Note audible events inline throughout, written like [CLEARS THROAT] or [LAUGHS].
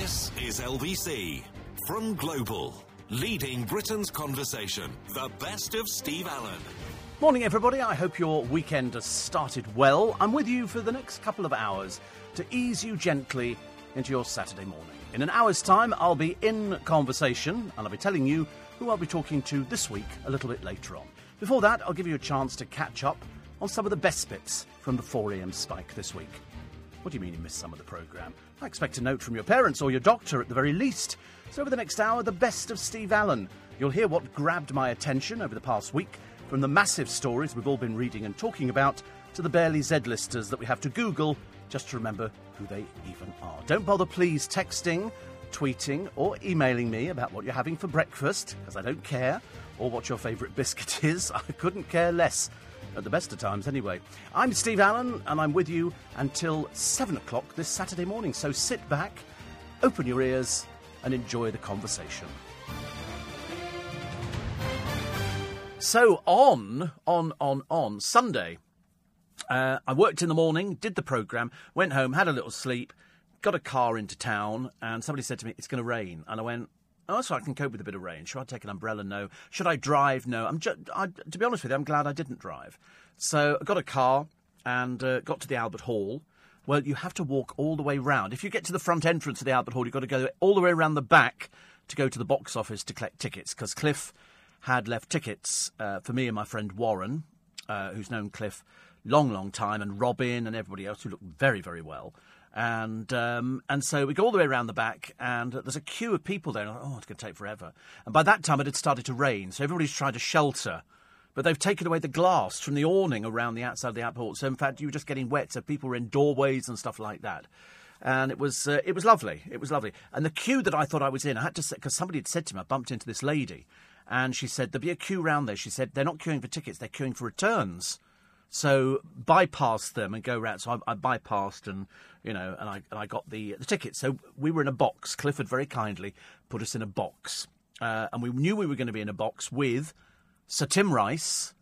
This is LBC from Global, leading Britain's conversation. The best of Steve Allen. Morning, everybody. I hope your weekend has started well. I'm with you for the next couple of hours to ease you gently into your Saturday morning. In an hour's time, I'll be in conversation and I'll be telling you who I'll be talking to this week a little bit later on. Before that, I'll give you a chance to catch up on some of the best bits from the 4am spike this week. What do you mean you missed some of the programme? I expect a note from your parents or your doctor at the very least. So, over the next hour, the best of Steve Allen. You'll hear what grabbed my attention over the past week, from the massive stories we've all been reading and talking about to the barely Z-listers that we have to Google just to remember who they even are. Don't bother, please, texting, tweeting, or emailing me about what you're having for breakfast, because I don't care, or what your favourite biscuit [LAUGHS] is. I couldn't care less. At the best of times, anyway. I'm Steve Allen, and I'm with you until 7 o'clock this Saturday morning. So sit back, open your ears, and enjoy the conversation. So, on, on, on, on Sunday, uh, I worked in the morning, did the programme, went home, had a little sleep, got a car into town, and somebody said to me, It's going to rain. And I went, Oh, so I can cope with a bit of rain. Should I take an umbrella? No. Should I drive? No. I'm just, I, to be honest with you, I'm glad I didn't drive. So I got a car and uh, got to the Albert Hall. Well, you have to walk all the way round. If you get to the front entrance of the Albert Hall, you've got to go all the way around the back to go to the box office to collect tickets because Cliff had left tickets uh, for me and my friend Warren, uh, who's known Cliff long, long time, and Robin and everybody else who looked very, very well. And um, and so we go all the way around the back, and there's a queue of people there. And, oh, it's going to take forever. And by that time, it had started to rain, so everybody's trying to shelter. But they've taken away the glass from the awning around the outside of the airport. So in fact, you were just getting wet. So people were in doorways and stuff like that. And it was uh, it was lovely. It was lovely. And the queue that I thought I was in, I had to say because somebody had said to me, I bumped into this lady, and she said there'll be a queue round there. She said they're not queuing for tickets, they're queuing for returns. So bypass them and go round. So I, I, bypassed and you know, and I and I got the the tickets. So we were in a box. Clifford very kindly put us in a box, uh, and we knew we were going to be in a box with Sir Tim Rice,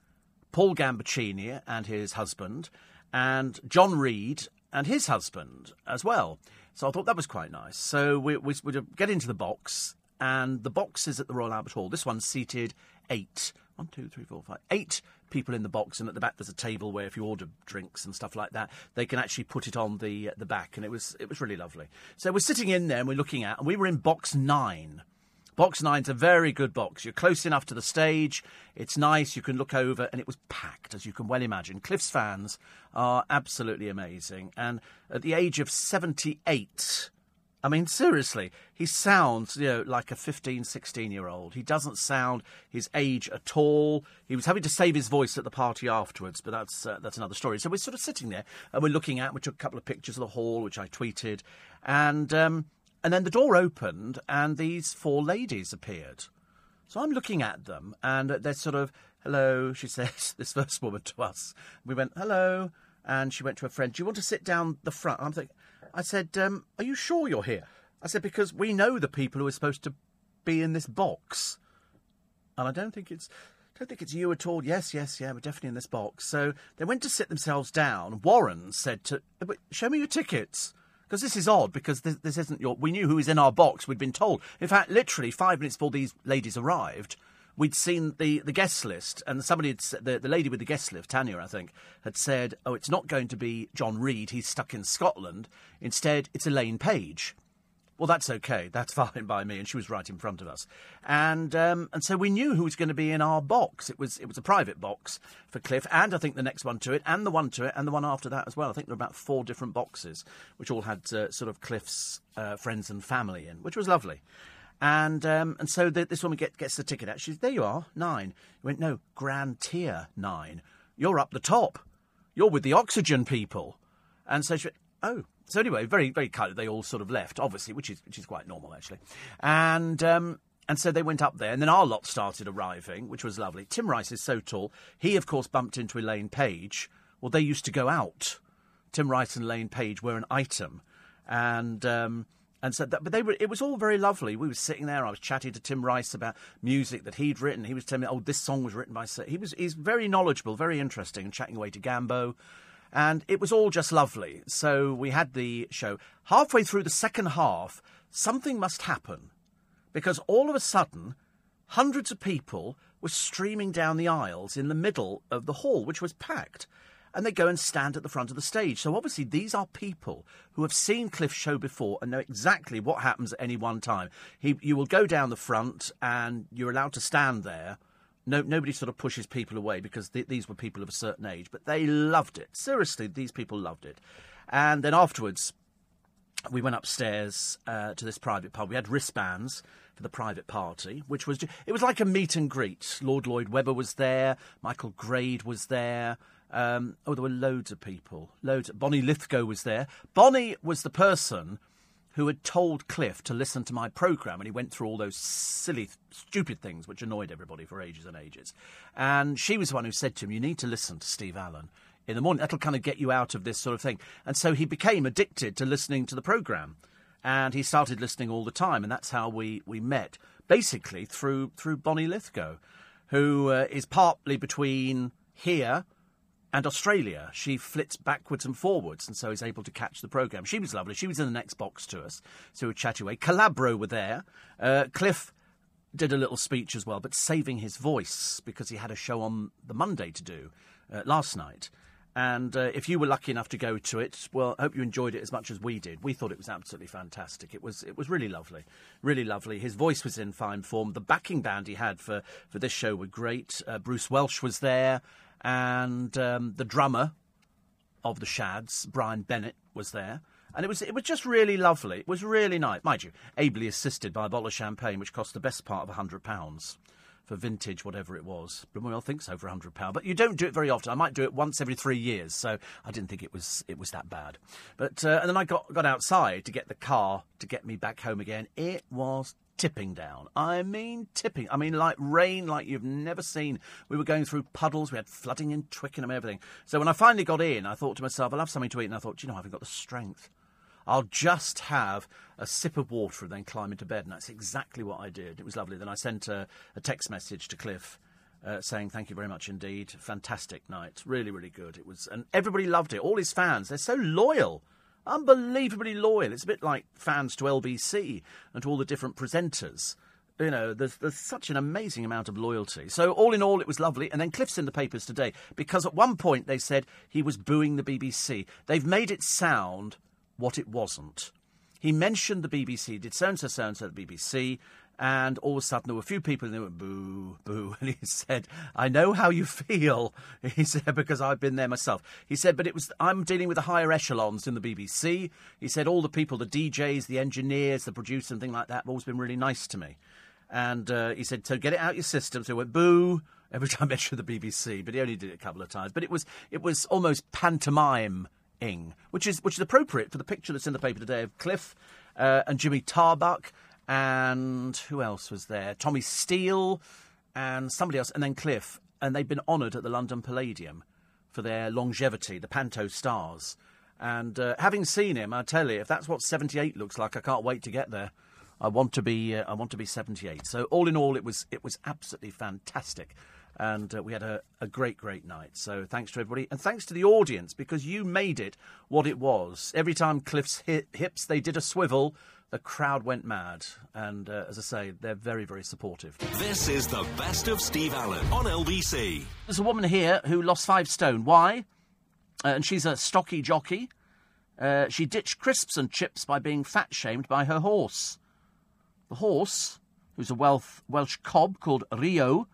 Paul Gambaccini and his husband, and John Reid and his husband as well. So I thought that was quite nice. So we we would get into the box, and the box is at the Royal Albert Hall. This one's seated eight. One, two, three, four, five, eight people in the box, and at the back there's a table where if you order drinks and stuff like that, they can actually put it on the uh, the back, and it was it was really lovely. So we're sitting in there and we're looking at, and we were in box nine. Box nine's a very good box. You're close enough to the stage. It's nice. You can look over, and it was packed, as you can well imagine. Cliff's fans are absolutely amazing, and at the age of 78. I mean, seriously, he sounds, you know, like a 15, 16 year old. He doesn't sound his age at all. He was having to save his voice at the party afterwards, but that's uh, that's another story. So we're sort of sitting there and we're looking at. We took a couple of pictures of the hall, which I tweeted, and um, and then the door opened and these four ladies appeared. So I'm looking at them and they're sort of, hello, she [LAUGHS] says, this first woman to us. We went, hello. And she went to her friend, do you want to sit down the front? I'm thinking, I said, um, are you sure you're here? I said, because we know the people who are supposed to be in this box. And I don't think it's don't think it's you at all. Yes, yes, yeah, we're definitely in this box. So they went to sit themselves down. Warren said to, show me your tickets because this is odd because this, this, isn't your. We knew who was in our box. We'd been told. In fact, literally five minutes before these ladies arrived, we'd seen the, the guest list, and somebody had the the lady with the guest list, Tanya, I think, had said, "Oh, it's not going to be John Reid. He's stuck in Scotland. Instead, it's Elaine Paige." Well, that's okay. That's [LAUGHS] fine by me. And she was right in front of us. And um, and so we knew who was going to be in our box. It was it was a private box for Cliff, and I think the next one to it, and the one to it, and the one after that as well. I think there were about four different boxes, which all had uh, sort of Cliff's uh, friends and family in, which was lovely. And um, and so the, this woman get, gets the ticket out. There. You are nine. We went no Grand Tier nine. You're up the top. You're with the oxygen people. And so she went, oh so anyway, very very kind. They all sort of left, obviously, which is which is quite normal actually, and. Um, and so they went up there, and then our lot started arriving, which was lovely. Tim Rice is so tall. He, of course, bumped into Elaine Paige. Well, they used to go out. Tim Rice and Elaine Paige were an item, and um, and so that, but they were. It was all very lovely. We were sitting there. I was chatting to Tim Rice about music that he'd written. He was telling me, "Oh, this song was written by." He was. He's very knowledgeable, very interesting, and chatting away to Gambo and it was all just lovely. So we had the show. Halfway through the second half, something must happen because all of a sudden, hundreds of people were streaming down the aisles in the middle of the hall, which was packed. And they go and stand at the front of the stage. So obviously, these are people who have seen Cliff's show before and know exactly what happens at any one time. He, you will go down the front, and you're allowed to stand there. No, nobody sort of pushes people away because th- these were people of a certain age, but they loved it. Seriously, these people loved it. And then afterwards, we went upstairs uh, to this private pub. We had wristbands for the private party, which was it was like a meet and greet. Lord Lloyd Webber was there, Michael Grade was there. Um, oh, there were loads of people. Loads. Bonnie Lythgoe was there. Bonnie was the person who had told Cliff to listen to my programme, and he went through all those silly, stupid things which annoyed everybody for ages and ages. And she was the one who said to him, You need to listen to Steve Allen in the morning. That'll kind of get you out of this sort of thing. And so he became addicted to listening to the programme. And he started listening all the time, and that's how we, we met, basically through through Bonnie Lythgoe, who uh, is partly between here and Australia. She flits backwards and forwards, and so is able to catch the programme. She was lovely. She was in the next box to us, so we chatted away. Calabro were there. Uh, Cliff did a little speech as well, but saving his voice because he had a show on the Monday to do uh, last night. And uh, if you were lucky enough to go to it, well, I hope you enjoyed it as much as we did. We thought it was absolutely fantastic. It was it was really lovely, really lovely. His voice was in fine form. The backing band he had for, for this show were great. Uh, Bruce Welch was there, and um, the drummer of the Shads, Brian Bennett, was there. And it was it was just really lovely. It was really nice, mind you, ably assisted by a bottle of champagne, which cost the best part of a hundred pounds for vintage, whatever it was. Well, I think so for hundred pound, but you don't do it very often. I might do it once every three years, so I didn't think it was it was that bad. But uh, and then I got got outside to get the car to get me back home again. It was tipping down. I mean tipping. I mean like rain like you've never seen. We were going through puddles. We had flooding in Twickenham and everything. So when I finally got in, I thought to myself, I'll have something to eat. And I thought, you know, I haven't got the strength. I'll just have a sip of water and then climb into bed. And that's exactly what I did. It was lovely. Then I sent a, a text message to Cliff. Uh, saying thank you very much indeed. Fantastic night, really, really good. It was, and everybody loved it. All his fans, they're so loyal, unbelievably loyal. It's a bit like fans to LBC and to all the different presenters. You know, there's, there's such an amazing amount of loyalty. So, all in all, it was lovely. And then Cliff's in the papers today because at one point they said he was booing the BBC. They've made it sound what it wasn't. He mentioned the BBC, did so and so, so and so, the BBC, and all of a sudden there were a few people and they went boo, boo. [LAUGHS] And he said, I know how you feel. [LAUGHS] He said, because I've been there myself. He said, but it was, I'm dealing with the higher echelons in the BBC. He said, all the people, the DJs, the engineers, the producers, and things like that have always been really nice to me. And uh, he said, so get it out your system. So he went boo [LAUGHS] every time I mentioned the BBC, but he only did it a couple of times. But it was, it was almost pantomime Ing, which is which is appropriate for the picture that's in the paper today of Cliff uh, and Jimmy Tarbuck and who else was there? Tommy Steele and somebody else, and then Cliff, and they've been honoured at the London Palladium for their longevity, the Panto Stars. And uh, having seen him, I tell you, if that's what 78 looks like, I can't wait to get there. I want to be, uh, I want to be 78. So all in all, it was, it was absolutely fantastic and uh, we had a, a, great, great night. So thanks to everybody, and thanks to the audience because you made it what it was. Every time Cliff's hit, hips they did a swivel, the crowd went mad, and uh, as I say, they're very, very supportive. This is the best of Steve Allen on LBC. There's a woman here who lost five stone. Why? Uh, and she's a stocky jockey. Uh, she ditched crisps and chips by being fat shamed by her horse. The horse, who's a Welsh, Welsh cob called Rio,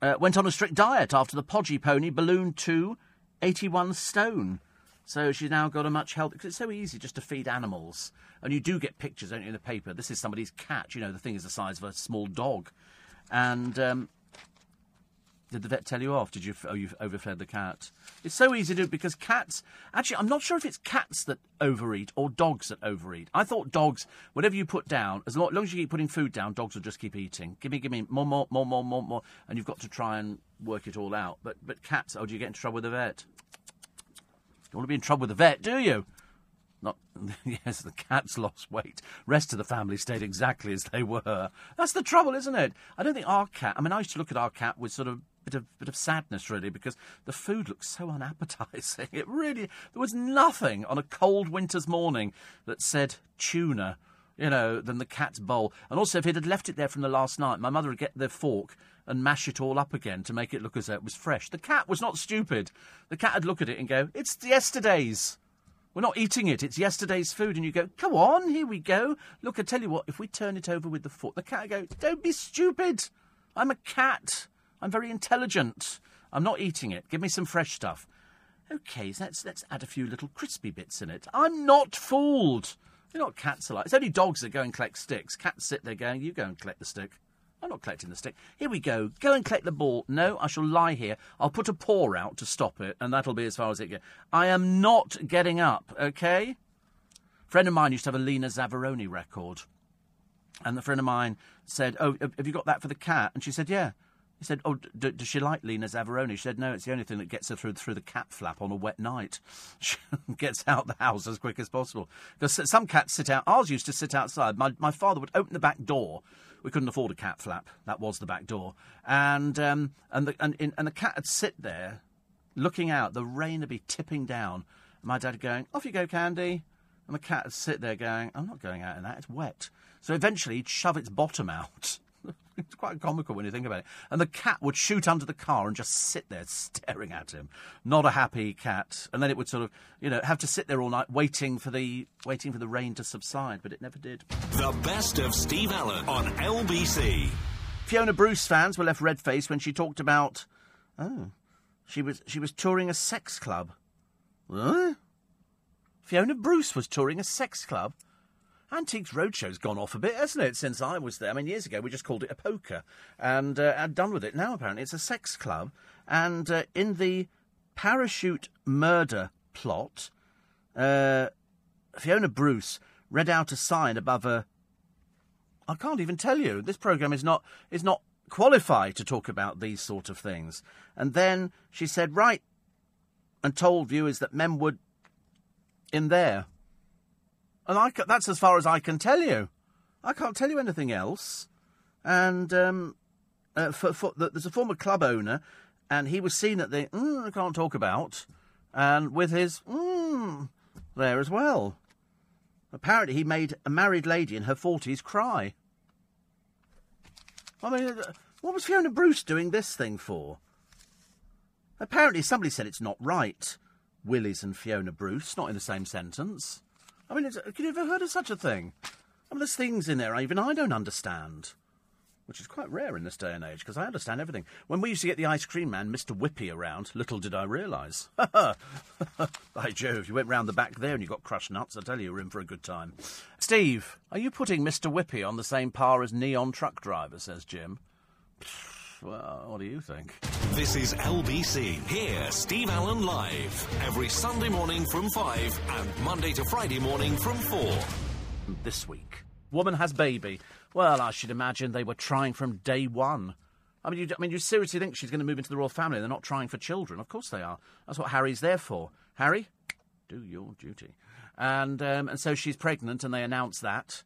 uh, went on a strict diet after the podgy pony ballooned to 81 stone. So she's now got a much healthier. Because it's so easy just to feed animals. And you do get pictures, don't you, in the paper? This is somebody's cat. You know, the thing is the size of a small dog. And um, did the vet tell you off? Did you? Oh, you've overfed the cat. It's so easy to do because cats. Actually, I'm not sure if it's cats that overeat or dogs that overeat. I thought dogs, whatever you put down, as long, as you keep putting food down, dogs will just keep eating. Give me, give me more, more, more, more, more, more, and you've got to try and work it all out. But, but cats. Oh, do you get into trouble with the vet? Don't want to be in trouble with the vet, do you? Not [LAUGHS] yes, the cats lost weight. Rest of the family stayed exactly as they were. That's the trouble, isn't it? I don't think our cat. I mean, I used to look at our cat with sort of bit of bit of sadness really because the food looked so unappetizing. [LAUGHS] It really there was nothing on a cold winter's morning that said tuna you know, than the cat's bowl. And also, if it had left it there from the last night, my mother would get the fork and mash it all up again to make it look as though it was fresh. The cat was not stupid. The cat would look at it and go, It's yesterday's. We're not eating it. It's yesterday's food. And you go, Come on, here we go. Look, I tell you what, if we turn it over with the fork, the cat would go, Don't be stupid. I'm a cat. I'm very intelligent. I'm not eating it. Give me some fresh stuff. Okay, so let's, let's add a few little crispy bits in it. I'm not fooled. You know what cats are like. It's only dogs that go and collect sticks. Cats sit there going, You go and collect the stick. I'm not collecting the stick. Here we go. Go and collect the ball. No, I shall lie here. I'll put a paw out to stop it, and that'll be as far as it goes. I am not getting up, okay? A friend of mine used to have a Lena Zavaroni record. And the friend of mine said, Oh, have you got that for the cat? And she said, Yeah. He said, "Oh, d- does she like Lena Zavaroni?" She said, "No, it's the only thing that gets her through through the cat flap on a wet night. [LAUGHS] She gets out the house as quick as possible because some cats sit out. Ours used to sit outside. My my father would open the back door. We couldn't afford a cat flap. That was the back door, and um, and the and, and the cat would sit there, looking out. The rain would be tipping down. My dad going, "Off you go, Candy," and the cat would sit there going, "I'm not going out in that. It's wet." So eventually, he'd shove its bottom [LAUGHS] out. It's quite comical when you think about it. And the cat would shoot under the car and just sit there staring at him. Not a happy cat. And then it would sort of, you know, have to sit there all night waiting for the waiting for the rain to subside, but it never did. The best of Steve Allen on LBC. Fiona Bruce fans were left red faced when she talked about oh, she was she was touring a sex club. What? Fiona Bruce was touring a sex club. Antiques Roadshow's gone off a bit, hasn't it, since I was there? I mean, years ago we just called it a poker and uh, done with it. Now, apparently, it's a sex club. And uh, in the parachute murder plot, uh, Fiona Bruce read out a sign above a. I can't even tell you. This programme is not is not qualified to talk about these sort of things. And then she said, right, and told viewers that men would in there. And I, that's as far as I can tell you. I can't tell you anything else. And um, uh, for, for, there's a former club owner, and he was seen at the mm, I can't talk about, and with his mm, there as well. Apparently, he made a married lady in her forties cry. I mean, uh, what was Fiona Bruce doing this thing for? Apparently, somebody said it's not right. Willis and Fiona Bruce, not in the same sentence. I mean, have uh, you ever heard of such a thing? I mean, there's things in there even I don't understand. Which is quite rare in this day and age, because I understand everything. When we used to get the ice cream man, Mr. Whippy, around, little did I realise. [LAUGHS] By Jove, you went round the back there and you got crushed nuts. I tell you, you're in for a good time. Steve, are you putting Mr. Whippy on the same par as Neon Truck Driver, says Jim? Well, what do you think? This is LBC. Here, Steve Allen live every Sunday morning from 5 and Monday to Friday morning from 4. This week, woman has baby. Well, I should imagine they were trying from day one. I mean, you, I mean, you seriously think she's going to move into the royal family? They're not trying for children. Of course they are. That's what Harry's there for. Harry, do your duty. And um, and so she's pregnant, and they announce that.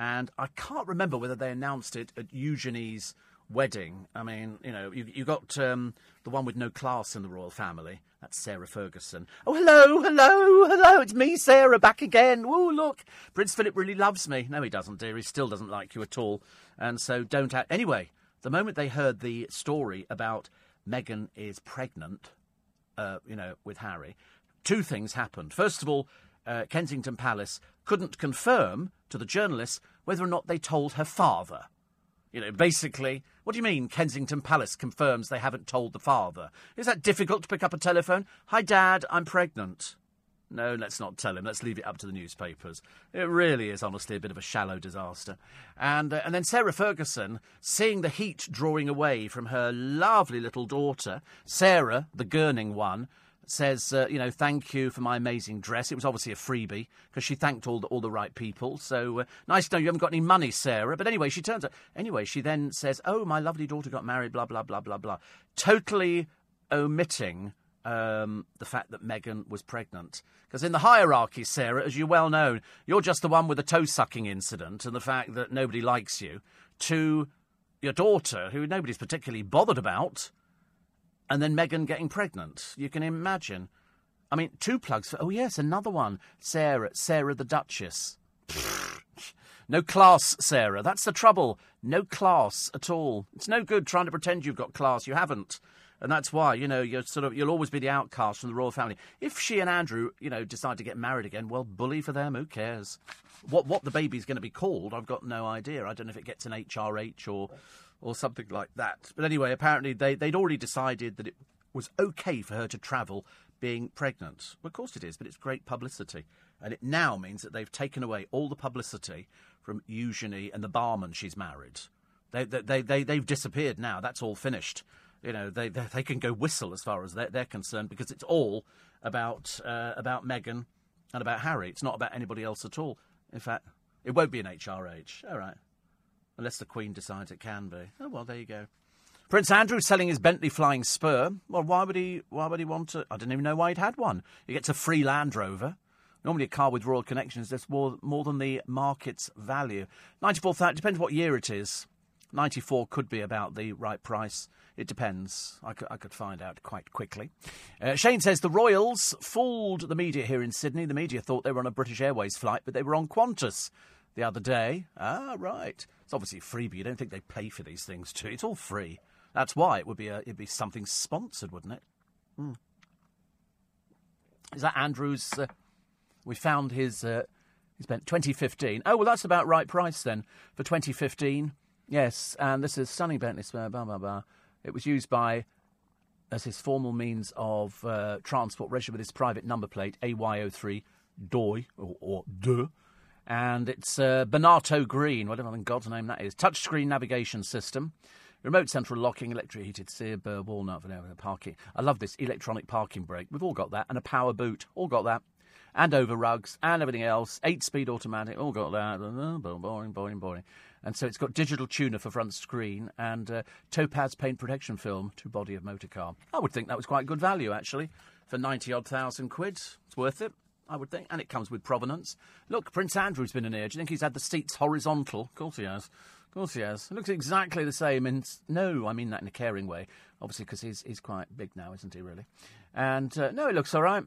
And I can't remember whether they announced it at Eugenie's wedding. I mean, you know, you, you got um, the one with no class in the royal family. That's Sarah Ferguson. Oh, hello, hello, hello. It's me, Sarah, back again. Oh, look. Prince Philip really loves me. No, he doesn't, dear. He still doesn't like you at all. And so don't. Act. Anyway, the moment they heard the story about Meghan is pregnant, uh, you know, with Harry, two things happened. First of all, uh, Kensington Palace couldn't confirm to the journalists whether or not they told her father. You know, basically, what do you mean Kensington Palace confirms they haven't told the father? Is that difficult to pick up a telephone? Hi, Dad, I'm pregnant. No, let's not tell him. Let's leave it up to the newspapers. It really is, honestly, a bit of a shallow disaster. And uh, and then Sarah Ferguson, seeing the heat drawing away from her lovely little daughter, Sarah, the gurning one, says, uh, you know, thank you for my amazing dress. It was obviously a freebie because she thanked all the, all the right people. So uh, nice to know you haven't got any money, Sarah. But anyway, she turns out. Anyway, she then says, oh, my lovely daughter got married, blah, blah, blah, blah, blah. Totally omitting um, the fact that Meghan was pregnant. Because in the hierarchy, Sarah, as you well know, you're just the one with the toe sucking incident and the fact that nobody likes you, to your daughter, who nobody's particularly bothered about and then Meghan getting pregnant. You can imagine. I mean, two plugs for. Oh yes, another one. Sarah, Sarah the Duchess. [LAUGHS] No class, Sarah. That's the trouble. No class at all. It's no good trying to pretend you've got class. You haven't. And that's why, you know, you're sort of you'll always be the outcast from the royal family. If she and Andrew, you know, decide to get married again, well, bully for them. Who cares? What what the baby's going to be called, I've got no idea. I don't know if it gets an HRH or or something like that. But anyway, apparently they they'd already decided that it was okay for her to travel being pregnant. Well, of course it is, but it's great publicity. And it now means that they've taken away all the publicity from Eugenie and the barman she's married. They, they, they, they, they've disappeared now. That's all finished. You know, they, they, they can go whistle as far as they're, they're concerned because it's all about, uh, about Meghan and about Harry. It's not about anybody else at all. In fact, it won't be an HRH. All right. Unless the Queen decides it can be. Oh, well, there you go. Prince Andrew selling his Bentley Flying Spur. Well, why would he? Why would he want to? I didn't even know why he'd had one. He gets a free Land Rover. Normally, a car with royal connections that's more more than the market's value. Ninety-four thousand. Depends what year it is. Ninety-four could be about the right price. It depends. I could, I could find out quite quickly. Uh, Shane says the Royals fooled the media here in Sydney. The media thought they were on a British Airways flight, but they were on Qantas the other day. Ah, right. It's obviously free, but you don't think they pay for these things too. It's all free. That's why it would be a, it'd be something sponsored, wouldn't it? Mm. Is that Andrew's? Uh, we found his. Uh, he spent 2015. Oh well, that's about right price then for 2015. Yes, and this is stunning Bentley Blah blah blah. It was used by as his formal means of uh, transport, registered with his private number plate AY03 DOI or, or DE. And it's uh, Barnato Green, whatever in God's name that is. Touchscreen navigation system. Remote central locking, electric heated sear, burr, walnut, whatever, parking. I love this electronic parking brake. We've all got that. And a power boot. All got that. And over rugs and everything else. Eight speed automatic. All got that. Boring, boring, boring. And so it's got digital tuner for front screen and uh, topaz paint protection film to body of motor car. I would think that was quite good value, actually, for 90 odd thousand quid. It's worth it. I would think. And it comes with provenance. Look, Prince Andrew's been in here. Do you think he's had the seats horizontal? Of course he has. Of course he has. It looks exactly the same. In no, I mean that in a caring way, obviously, because he's he's quite big now, isn't he? Really? And uh, no, it looks all right.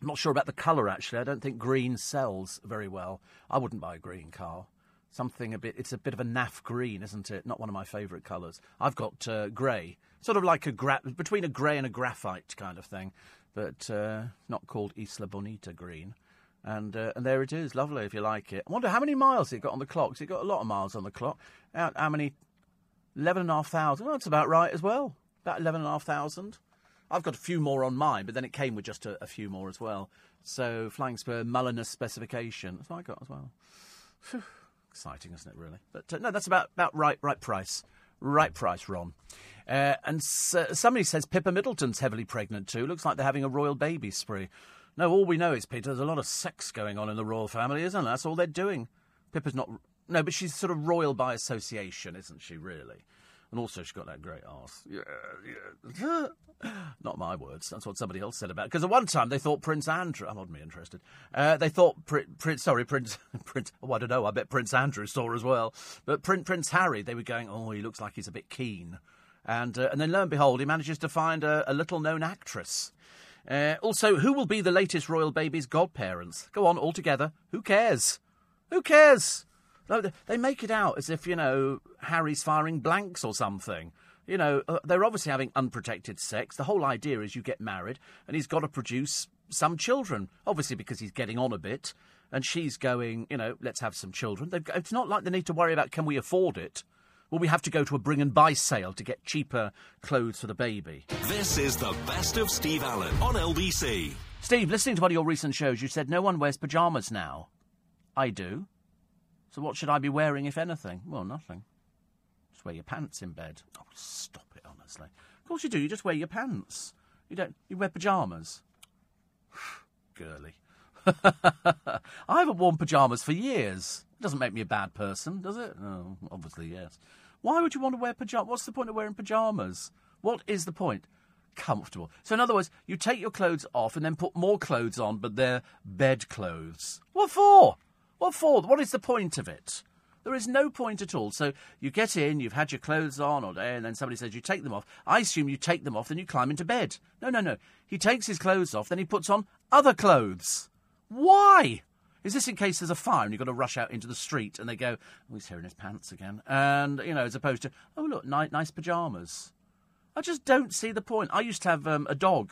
I'm not sure about the colour actually. I don't think green sells very well. I wouldn't buy a green car. Something a bit. It's a bit of a naff green, isn't it? Not one of my favourite colours. I've got uh, grey, sort of like a gra- between a grey and a graphite kind of thing, but uh, not called Isla Bonita green. And uh, and there it is, lovely if you like it. I wonder how many miles it got on the clock. It got a lot of miles on the clock. How, how many? Eleven and a half thousand. That's about right as well. About eleven and a half thousand. I've got a few more on mine, but then it came with just a, a few more as well. So Flying Spur Mulliner specification. That's what I got as well. Whew. Exciting, isn't it? Really? But uh, no, that's about about right right price. Right price, Ron. Uh, and somebody says Pippa Middleton's heavily pregnant too. Looks like they're having a royal baby spree. No, all we know is, Peter, there's a lot of sex going on in the royal family, isn't there? That's all they're doing. Pippa's not. No, but she's sort of royal by association, isn't she, really? And also, she's got that great ass. Yeah, yeah. [LAUGHS] Not my words. That's what somebody else said about. Because at one time they thought Prince Andrew. I'm me interested. Uh, they thought Prince. Sorry, Prince. [LAUGHS] Prince. Oh, I don't know. I bet Prince Andrew saw as well. But Prince Harry. They were going. Oh, he looks like he's a bit keen. And uh, and then lo and behold, he manages to find a, a little known actress uh, also, who will be the latest royal baby's godparents? Go on, all together. Who cares? Who cares? They make it out as if, you know, Harry's firing blanks or something. You know, uh, they're obviously having unprotected sex. The whole idea is you get married and he's got to produce some children. Obviously, because he's getting on a bit. And she's going, you know, let's have some children. It's not like they need to worry about can we afford it. Will we have to go to a bring and buy sale to get cheaper clothes for the baby? This is the best of Steve Allen on LBC. Steve, listening to one of your recent shows, you said no one wears pyjamas now. I do. So what should I be wearing, if anything? Well, nothing. Just wear your pants in bed. Oh, stop it, honestly. Of course you do. You just wear your pants. You don't. You wear pyjamas. [SIGHS] Girly. [LAUGHS] I haven't worn pyjamas for years. It doesn't make me a bad person, does it? Oh, obviously, yes. Why would you want to wear pyjamas? What's the point of wearing pyjamas? What is the point? Comfortable. So, in other words, you take your clothes off and then put more clothes on, but they're bed clothes. What for? What for? What is the point of it? There is no point at all. So you get in, you've had your clothes on all day, and then somebody says you take them off. I assume you take them off, then you climb into bed. No, no, no. He takes his clothes off, then he puts on other clothes. Why? Is this in case there's a fire and you've got to rush out into the street and they go, oh, he's tearing his pants again? And, you know, as opposed to, oh, look, ni- nice pyjamas. I just don't see the point. I used to have um, a dog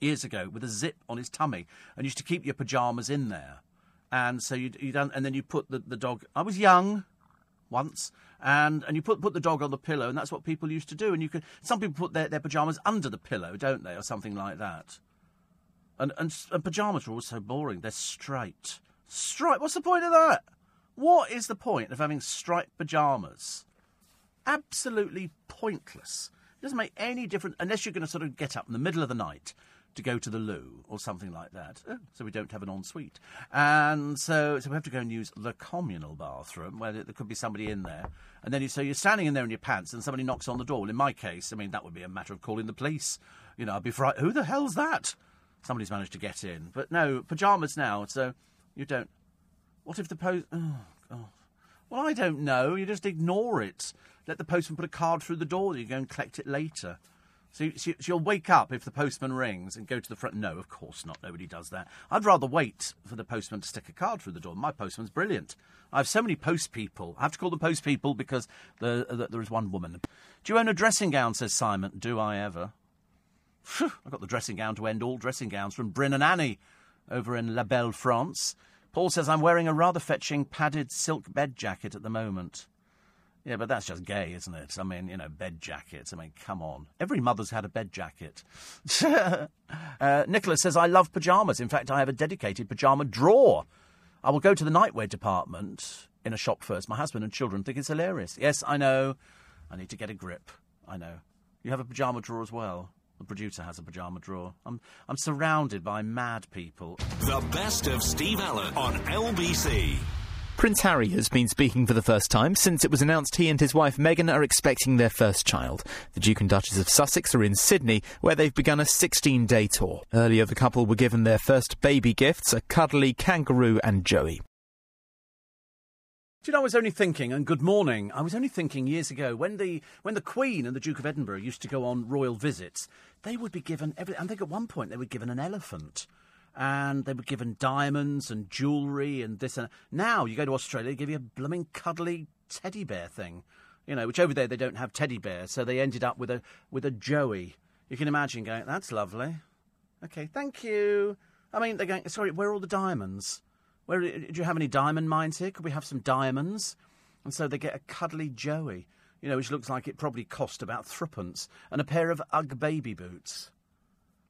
years ago with a zip on his tummy and used to keep your pyjamas in there. And so you you don't, and then you put the, the dog. I was young once, and and you put put the dog on the pillow, and that's what people used to do. And you could some people put their, their pajamas under the pillow, don't they, or something like that. And and, and pajamas are all so boring. They're striped. Striped. What's the point of that? What is the point of having striped pajamas? Absolutely pointless. It doesn't make any difference unless you're going to sort of get up in the middle of the night to go to the loo or something like that. Oh, so we don't have an ensuite. And so, so we have to go and use the communal bathroom where there could be somebody in there. And then you, so you're standing in there in your pants and somebody knocks on the door. Well, in my case, I mean, that would be a matter of calling the police. You know, I'd be frightened. Who the hell's that? Somebody's managed to get in. But no, pyjamas now, so you don't. What if the post. Oh, God. Well, I don't know. You just ignore it. Let the postman put a card through the door. You go and collect it later. So, you'll wake up if the postman rings and go to the front. No, of course not. Nobody does that. I'd rather wait for the postman to stick a card through the door. My postman's brilliant. I have so many post people. I have to call them post people because the, the, there is one woman. Do you own a dressing gown? Says Simon. Do I ever? Phew, I've got the dressing gown to end all dressing gowns from Bryn and Annie over in La Belle, France. Paul says I'm wearing a rather fetching padded silk bed jacket at the moment. Yeah, but that's just gay, isn't it? I mean, you know, bed jackets. I mean, come on. Every mother's had a bed jacket. [LAUGHS] uh, Nicholas says, I love pyjamas. In fact, I have a dedicated pyjama drawer. I will go to the nightwear department in a shop first. My husband and children think it's hilarious. Yes, I know. I need to get a grip. I know. You have a pyjama drawer as well. The producer has a pyjama drawer. I'm, I'm surrounded by mad people. The best of Steve Allen on LBC. Prince Harry has been speaking for the first time since it was announced he and his wife Meghan are expecting their first child. The Duke and Duchess of Sussex are in Sydney, where they've begun a 16 day tour. Earlier, the couple were given their first baby gifts a cuddly kangaroo and Joey. Do you know, I was only thinking, and good morning. I was only thinking years ago when the when the Queen and the Duke of Edinburgh used to go on royal visits, they would be given every. I think at one point they were given an elephant, and they were given diamonds and jewellery and this and that. now you go to Australia, they give you a blooming cuddly teddy bear thing, you know, which over there they don't have teddy bears, so they ended up with a with a Joey. You can imagine going, that's lovely. Okay, thank you. I mean, they're going, sorry, where are all the diamonds? Where uh, do you have any diamond mines here? Could we have some diamonds? And so they get a cuddly Joey, you know, which looks like it probably cost about threepence, and a pair of Ugg baby boots.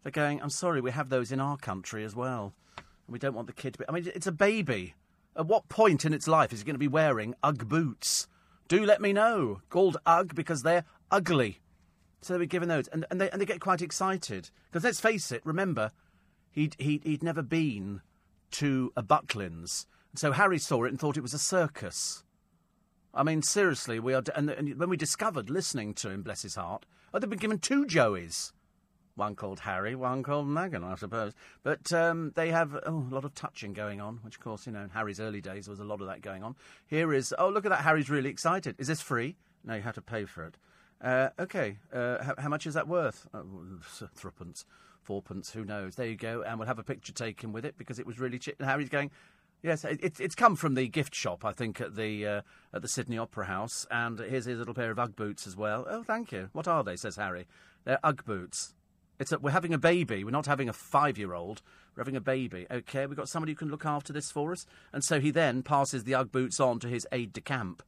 They're going, I'm sorry, we have those in our country as well. And we don't want the kid to be. I mean, it's a baby. At what point in its life is it going to be wearing Ugg boots? Do let me know. Called Ugg because they're ugly. So they were given those. And, and, they, and they get quite excited. Because let's face it, remember, he'd, he'd, he'd never been to a Butlins. So Harry saw it and thought it was a circus. I mean, seriously, we are. And, and when we discovered, listening to him, bless his heart, oh, they've been given two Joeys. One called Harry, one called Meghan, I suppose. But um, they have oh, a lot of touching going on, which, of course, you know, in Harry's early days, there was a lot of that going on. Here is, oh, look at that, Harry's really excited. Is this free? No, you have to pay for it. Uh, okay, uh, how, how, much is that worth? Oh, [LAUGHS] threepence, fourpence, who knows? There you go, and we'll have a picture taken with it because it was really cheap. And Harry's going, Yes, it, it's come from the gift shop, I think, at the uh, at the Sydney Opera House. And here's his little pair of UGG boots as well. Oh, thank you. What are they? says Harry. They're UGG boots. It's a, we're having a baby. We're not having a five-year-old. We're having a baby. Okay, we've got somebody who can look after this for us. And so he then passes the UGG boots on to his aide de camp.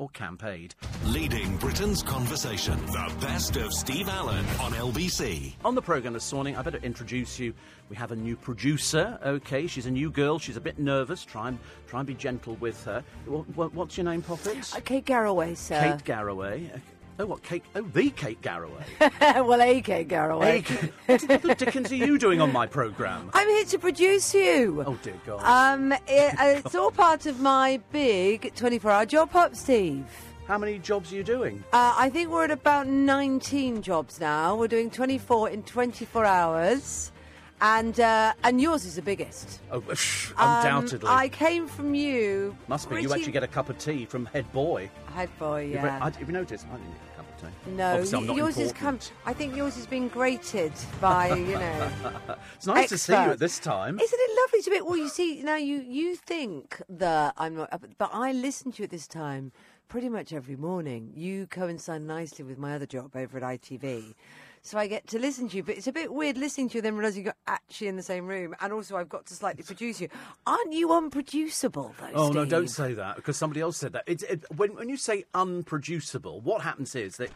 Or camp aide. Leading Britain's conversation. The best of Steve Allen on LBC. On the programme this morning, I better introduce you. We have a new producer. Okay, she's a new girl. She's a bit nervous. Try and try and be gentle with her. What, what's your name, Poppet? Uh, Kate Garraway, sir. Kate Garraway. Oh, what Kate? Oh, the Kate Garraway. [LAUGHS] well, a Kate Garraway. A Kate. What the dickens are you doing on my programme? [LAUGHS] I'm here to produce you. Oh dear God. Um, [LAUGHS] it, uh, it's all part of my big 24-hour job hop, Steve. How many jobs are you doing? Uh, I think we're at about 19 jobs now. We're doing 24 in 24 hours. And uh, and yours is the biggest. Oh, undoubtedly. Um, I came from you. Must be. pretty... You actually get a cup of tea from head boy. Head boy, yeah. Have you noticed? I didn't get a cup of birthday. No, Obviously, I'm not yours is come. I think yours has been grated by you know. [LAUGHS] It's nice to see you at this time. Isn't it lovely to be? Well, you see, now you you think that I'm not, but I listen to you at this time pretty much every morning. You coincide nicely with my other job over at ITV. So I get to listen to you, but it's a bit weird listening to you, then realising you're actually in the same room, and also I've got to slightly produce you. Aren't you unproducible, though? Oh no! Don't say that because somebody else said that. It's it, when when you say unproducible, what happens is that.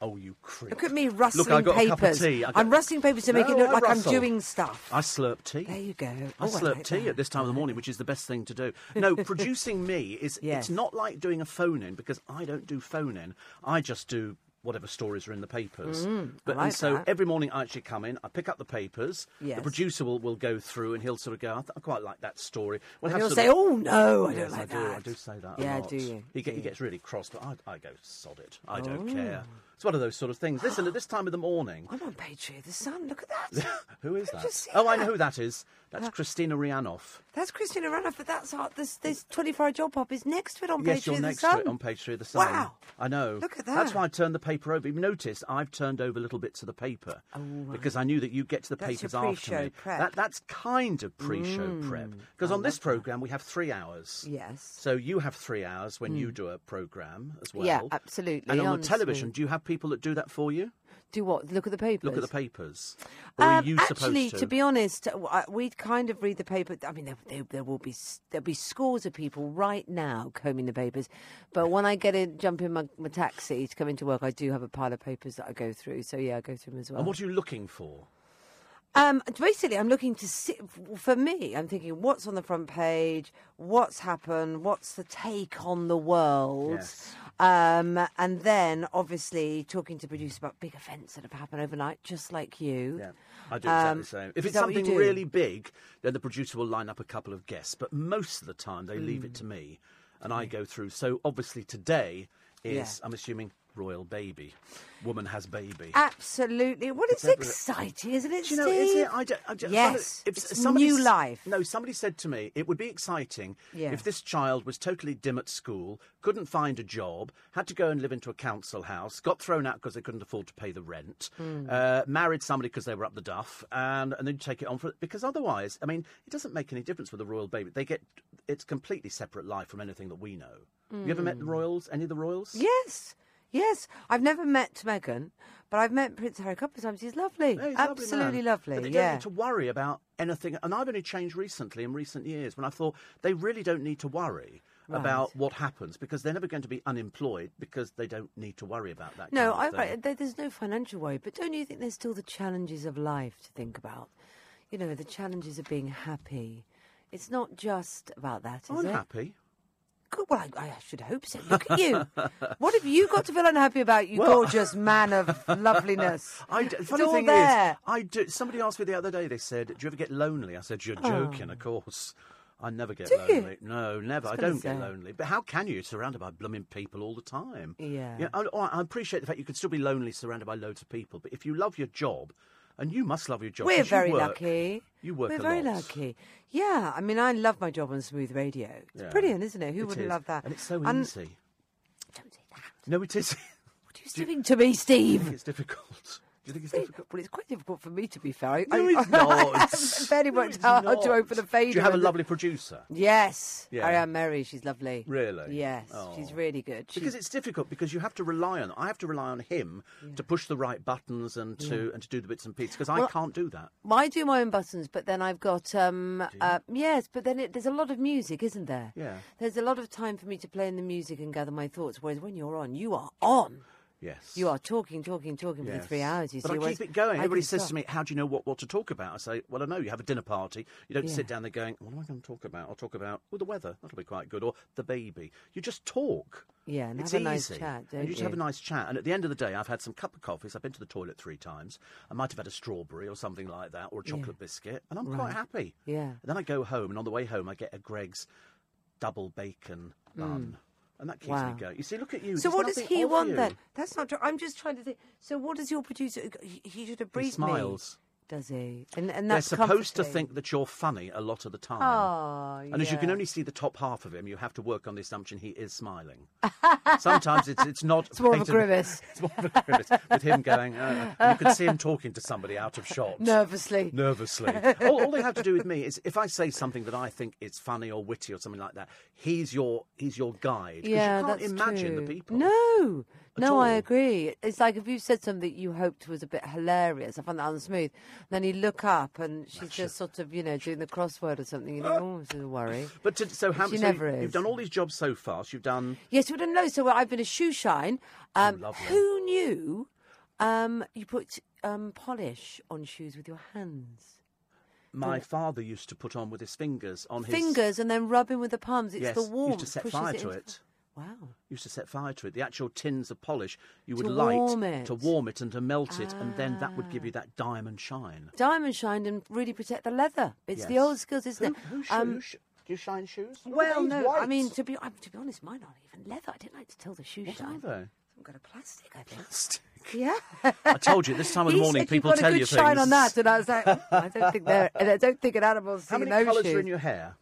Oh, you creep! Look at me rustling Look, I got papers. a cup of tea. I got- I'm rustling papers to make No, it look I like rustle. I'm doing stuff. I slurp tea. There you go. I Oh, I slurp like tea that. at this time of the morning, which is the best thing to do. [LAUGHS] No, producing me is Yes. it's not like doing a phone in because I don't do phone in. I just do whatever stories are in the papers. but Mm, like and so that. every morning I actually come in, I pick up the papers. Yes. The producer will, will go through and he'll sort of go, I, th- I quite like that story. We'll And you'll say, of- "Oh no, I Yes, don't like I do. that." I do say that. Yeah, do you? He, Do he gets really cross, but I, I go sod it. I don't Oh. care. It's one of those sort of things. Listen, at this time of the morning, I'm on page three of the Sun. Look at that. [LAUGHS] who is that? Oh, I know who that is. That's Christina Rianoff. That's Christina Ranoff, but that's our, this this 24 hour job pop is next to it on Yes, page you're three of the next Sun. to it on page three of the Sun. Wow. I know. Look at that. That's why I turned the paper over. You've noticed I've turned over little bits of the paper because I knew that you get to the Oh, That's papers after me. prep. Mm, That, that's kind of pre-show prep because on this program we have three hours. Yes. So you have three hours when you do a program as well. Yeah, absolutely, And on on the television, do you have people that do that for you? Do what? Look at the papers. Look at the papers. Um, actually, supposed to? be honest, we'd kind of read the paper. I mean, there, there, there will be there'll be scores of people right now combing the papers. But when I get in, jump in my, my taxi to come into work, I do have a pile of papers that I go through. So yeah, I go through them as well. and what are you looking for? Um, basically, I'm looking to see. For me, I'm thinking, what's on the front page? What's happened? What's the take on the world? Yes. Um, and then, obviously, talking to producers about big events that have happened overnight, just like you. Yeah, I do exactly Um, the same. If it's that what you something really big, then the producer will line up a couple of guests. But most of the time, they leave Hmm. it to me, and I go through. So obviously, today is Yeah. I'm assuming royal baby, woman has baby. Absolutely. Well, it's, every- exciting, isn't it, you know, is Steve? it? I don't, I don't, Yes, if it's somebody new life. No, somebody said to me it would be exciting Yeah. if this child was totally dim at school, couldn't find a job, had to go and live into a council house, got thrown out because they couldn't afford to pay the rent, Hmm. uh, married somebody because they were up the duff, and and then take it on for it. because otherwise, I mean, it doesn't make any difference with the royal baby. They get it's completely separate life from anything that we know. You ever Hmm. met the royals? Any of the royals? Yes. Yes. I've never met Meghan, but I've met Prince Harry a couple of times. He's lovely. Yeah, he's lovely Absolutely lovely. But they yeah. don't need to worry about anything. And I've only changed recently in recent years when I thought they really don't need to worry about what happens because they're never going to be unemployed because they don't need to worry about that. No, kind of I, thing. I, there's no financial worry, but don't you think there's still the challenges of life to think about? You know, the challenges of being happy. It's not just about that, is I'm it? happy. Good. Well, I, I should hope so. Look at you. what have you got to feel unhappy about, you Well- gorgeous man of [LAUGHS] loveliness? I d- It's funny all thing there. is, I do. Somebody asked me the other day. They said, "Do you ever get lonely?" I said, "You're oh. joking, of course." I never get Oh. Do you? lonely. No, never. I gonna don't get lonely. But how can you? Surrounded by blooming people all the time. Yeah. Yeah. I, I appreciate the fact you could still be lonely, surrounded by loads of people. But if you love your job, and you must love your job, We're very work- lucky. You work We're very lot. lucky. Yeah, I mean, I love my job on Smooth Radio. It's Yeah. brilliant, isn't it? Who It wouldn't is. love that? And it's so And- easy. Don't say that. No, it is. What are you [LAUGHS] doing to me, Steve? [LAUGHS] it's difficult. Do you think it's difficult? Well, it's quite difficult for me, to be fair. I, No, I, it's [LAUGHS] not. I haven't barely No, worked out how not. to open a fader. Do you have a lovely producer? Yes, Yeah. Ariane Mary. She's lovely. Really? Yes, she's Oh. really good. She's, Because it's difficult because you have to rely on I have to rely on him to push the right buttons and to and to do the bits and pieces because I can't do that. Well, I do my own buttons, but then I've got um uh, yes, but then it, there's a lot of music, isn't there? Yeah. There's a lot of time for me to play in the music and gather my thoughts. Whereas when you're on, you are on. Yes. You are talking, talking, talking for Yes. the three hours. You but see, I keep it going. Everybody says stop. to me, "How do you know what, what to talk about?" I say, "Well, I know. You have a dinner party. You don't Yeah. sit down there going, "What am I going to talk about?" I'll talk about, "Well, the weather. That'll be quite good," or the baby. You just talk. Yeah, and it's have a nice easy. chat, and don't you just have a nice chat. And at the end of the day, I've had some cup of coffees. I've been to the toilet three times. I might have had a strawberry or something like that, or a chocolate biscuit, and I'm quite happy. Yeah. And then I go home, and on the way home, I get a Greggs double bacon bun. Mm. And that keeps. Wow. me going. You see, look at you. So there's what does he want you. then? That's not true. I'm just trying to think. So what does your producer? He, he should have He briefed me. Does he? And and They're supposed to think that you're funny a lot of the time. Oh, And as you can only see the top half of him, you have to work on the assumption he is smiling. [LAUGHS] Sometimes it's it's not. It's more of a grimace. [LAUGHS] It's more of a grimace with him going. Uh, you can see him talking to somebody out of shot. nervously. Nervously. [LAUGHS] all, all they have to do with me is if I say something that I think is funny or witty or something like that, he's your he's your guide. Yeah, you can't that's imagine true. the people. No, no, I agree. It's like if you said something you hoped was a bit hilarious, I found that unsmooth. Then you look up and she's just sort of, you know, doing the crossword or something. You think, oh, this is a worry. But to, so how She so never you- is. You've done all these jobs so fast. You've done. Yes, we don't know. So I've been a shoe shine. Um, Oh, who knew um, you put um, polish on shoes with your hands? My father used to put on with his fingers on his Fingers and then rubbing with the palms. It's Yes, the used to set fire it to it. Wow. used to set fire to it. The actual tins of polish you would To light warm to warm it and to melt it, and then that would give you that diamond shine. Diamond shine and really protect the leather. It's the old skills, isn't Who, it? who, Um, who do you shine shoes? Look Well, no, I mean to be um, to be honest, mine aren't even leather. I didn't like to tell the shoe what shine. are they? Some kind of plastic, I think. Plastic. Yeah. I told you this time of [LAUGHS] the morning said people you've got tell a good you shine things. on that, and I was like, "Oh, I don't think they're. I don't think an animal's How many colours are in your hair?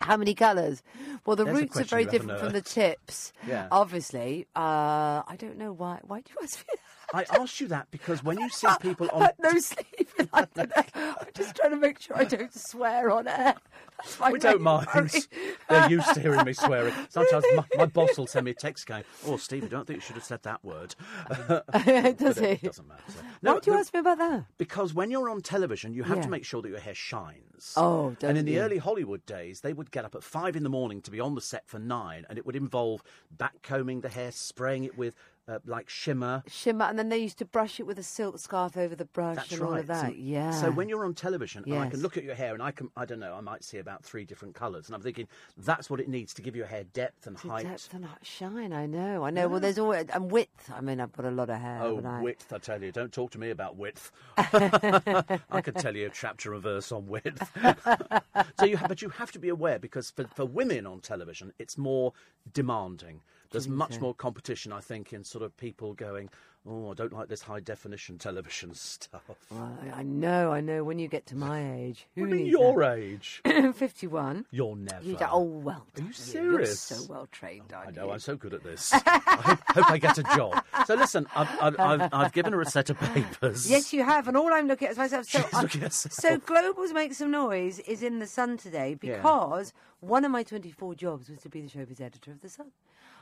How many colours? Well, the There's roots are very different from the tips. [LAUGHS] Yeah. Obviously, uh, I don't know why. Why do you ask me? I asked you that because when you see [LAUGHS] people on no sleep. and I don't know. I'm just trying to make sure I don't swear on air. [LAUGHS] We don't mind. [LAUGHS] They're used to hearing me swearing. Sometimes my, my boss will send me a text going, "Oh, Steve, I don't think you should have said that word." [LAUGHS] Does it he? doesn't matter. Why do you ask me about that? Because when you're on television, you have Yeah. to make sure that your hair shines. Oh, don't And in the early Hollywood days, they would get up at five in the morning to be on the set for nine, and it would involve backcombing the hair, spraying it with uh, like shimmer. Shimmer, and then they used to brush it with a silk scarf over the brush That's and right. all of that. So, yeah. So when you're on television, and I can look at your hair, and I can, I don't know, I might see about three different colours, and I'm thinking that's what it needs to give your hair depth and To height. depth and shine, I know, I know. Well, there's always and width. I mean, I've got a lot of hair. Oh, I? width! I tell you, don't talk to me about width. [LAUGHS] I could tell you a chapter and verse on width. [LAUGHS] so you, ha- but you have to be aware because for, for women on television, it's more demanding. There's much more competition, I think, in sort of people going, "Oh, I don't like this high definition television [LAUGHS] stuff." Well, I, I know, I know. When you get to my age, who I mean, needs your age, that? [CLEARS THROAT] Fifty-one. you're never. You oh well. Are you serious? You're so well trained, oh, I aren't know, you? I'm so good at this. [LAUGHS] I hope, hope I get a job. So listen, I've, I've, I've, I've given her a set of [LAUGHS] papers. Yes, you have, and all I'm looking at is myself. So, She's I- looking at herself. so Globals Make Some Noise is in the Sun today Yeah. because one of my 24 jobs was to be the showbiz editor of the Sun,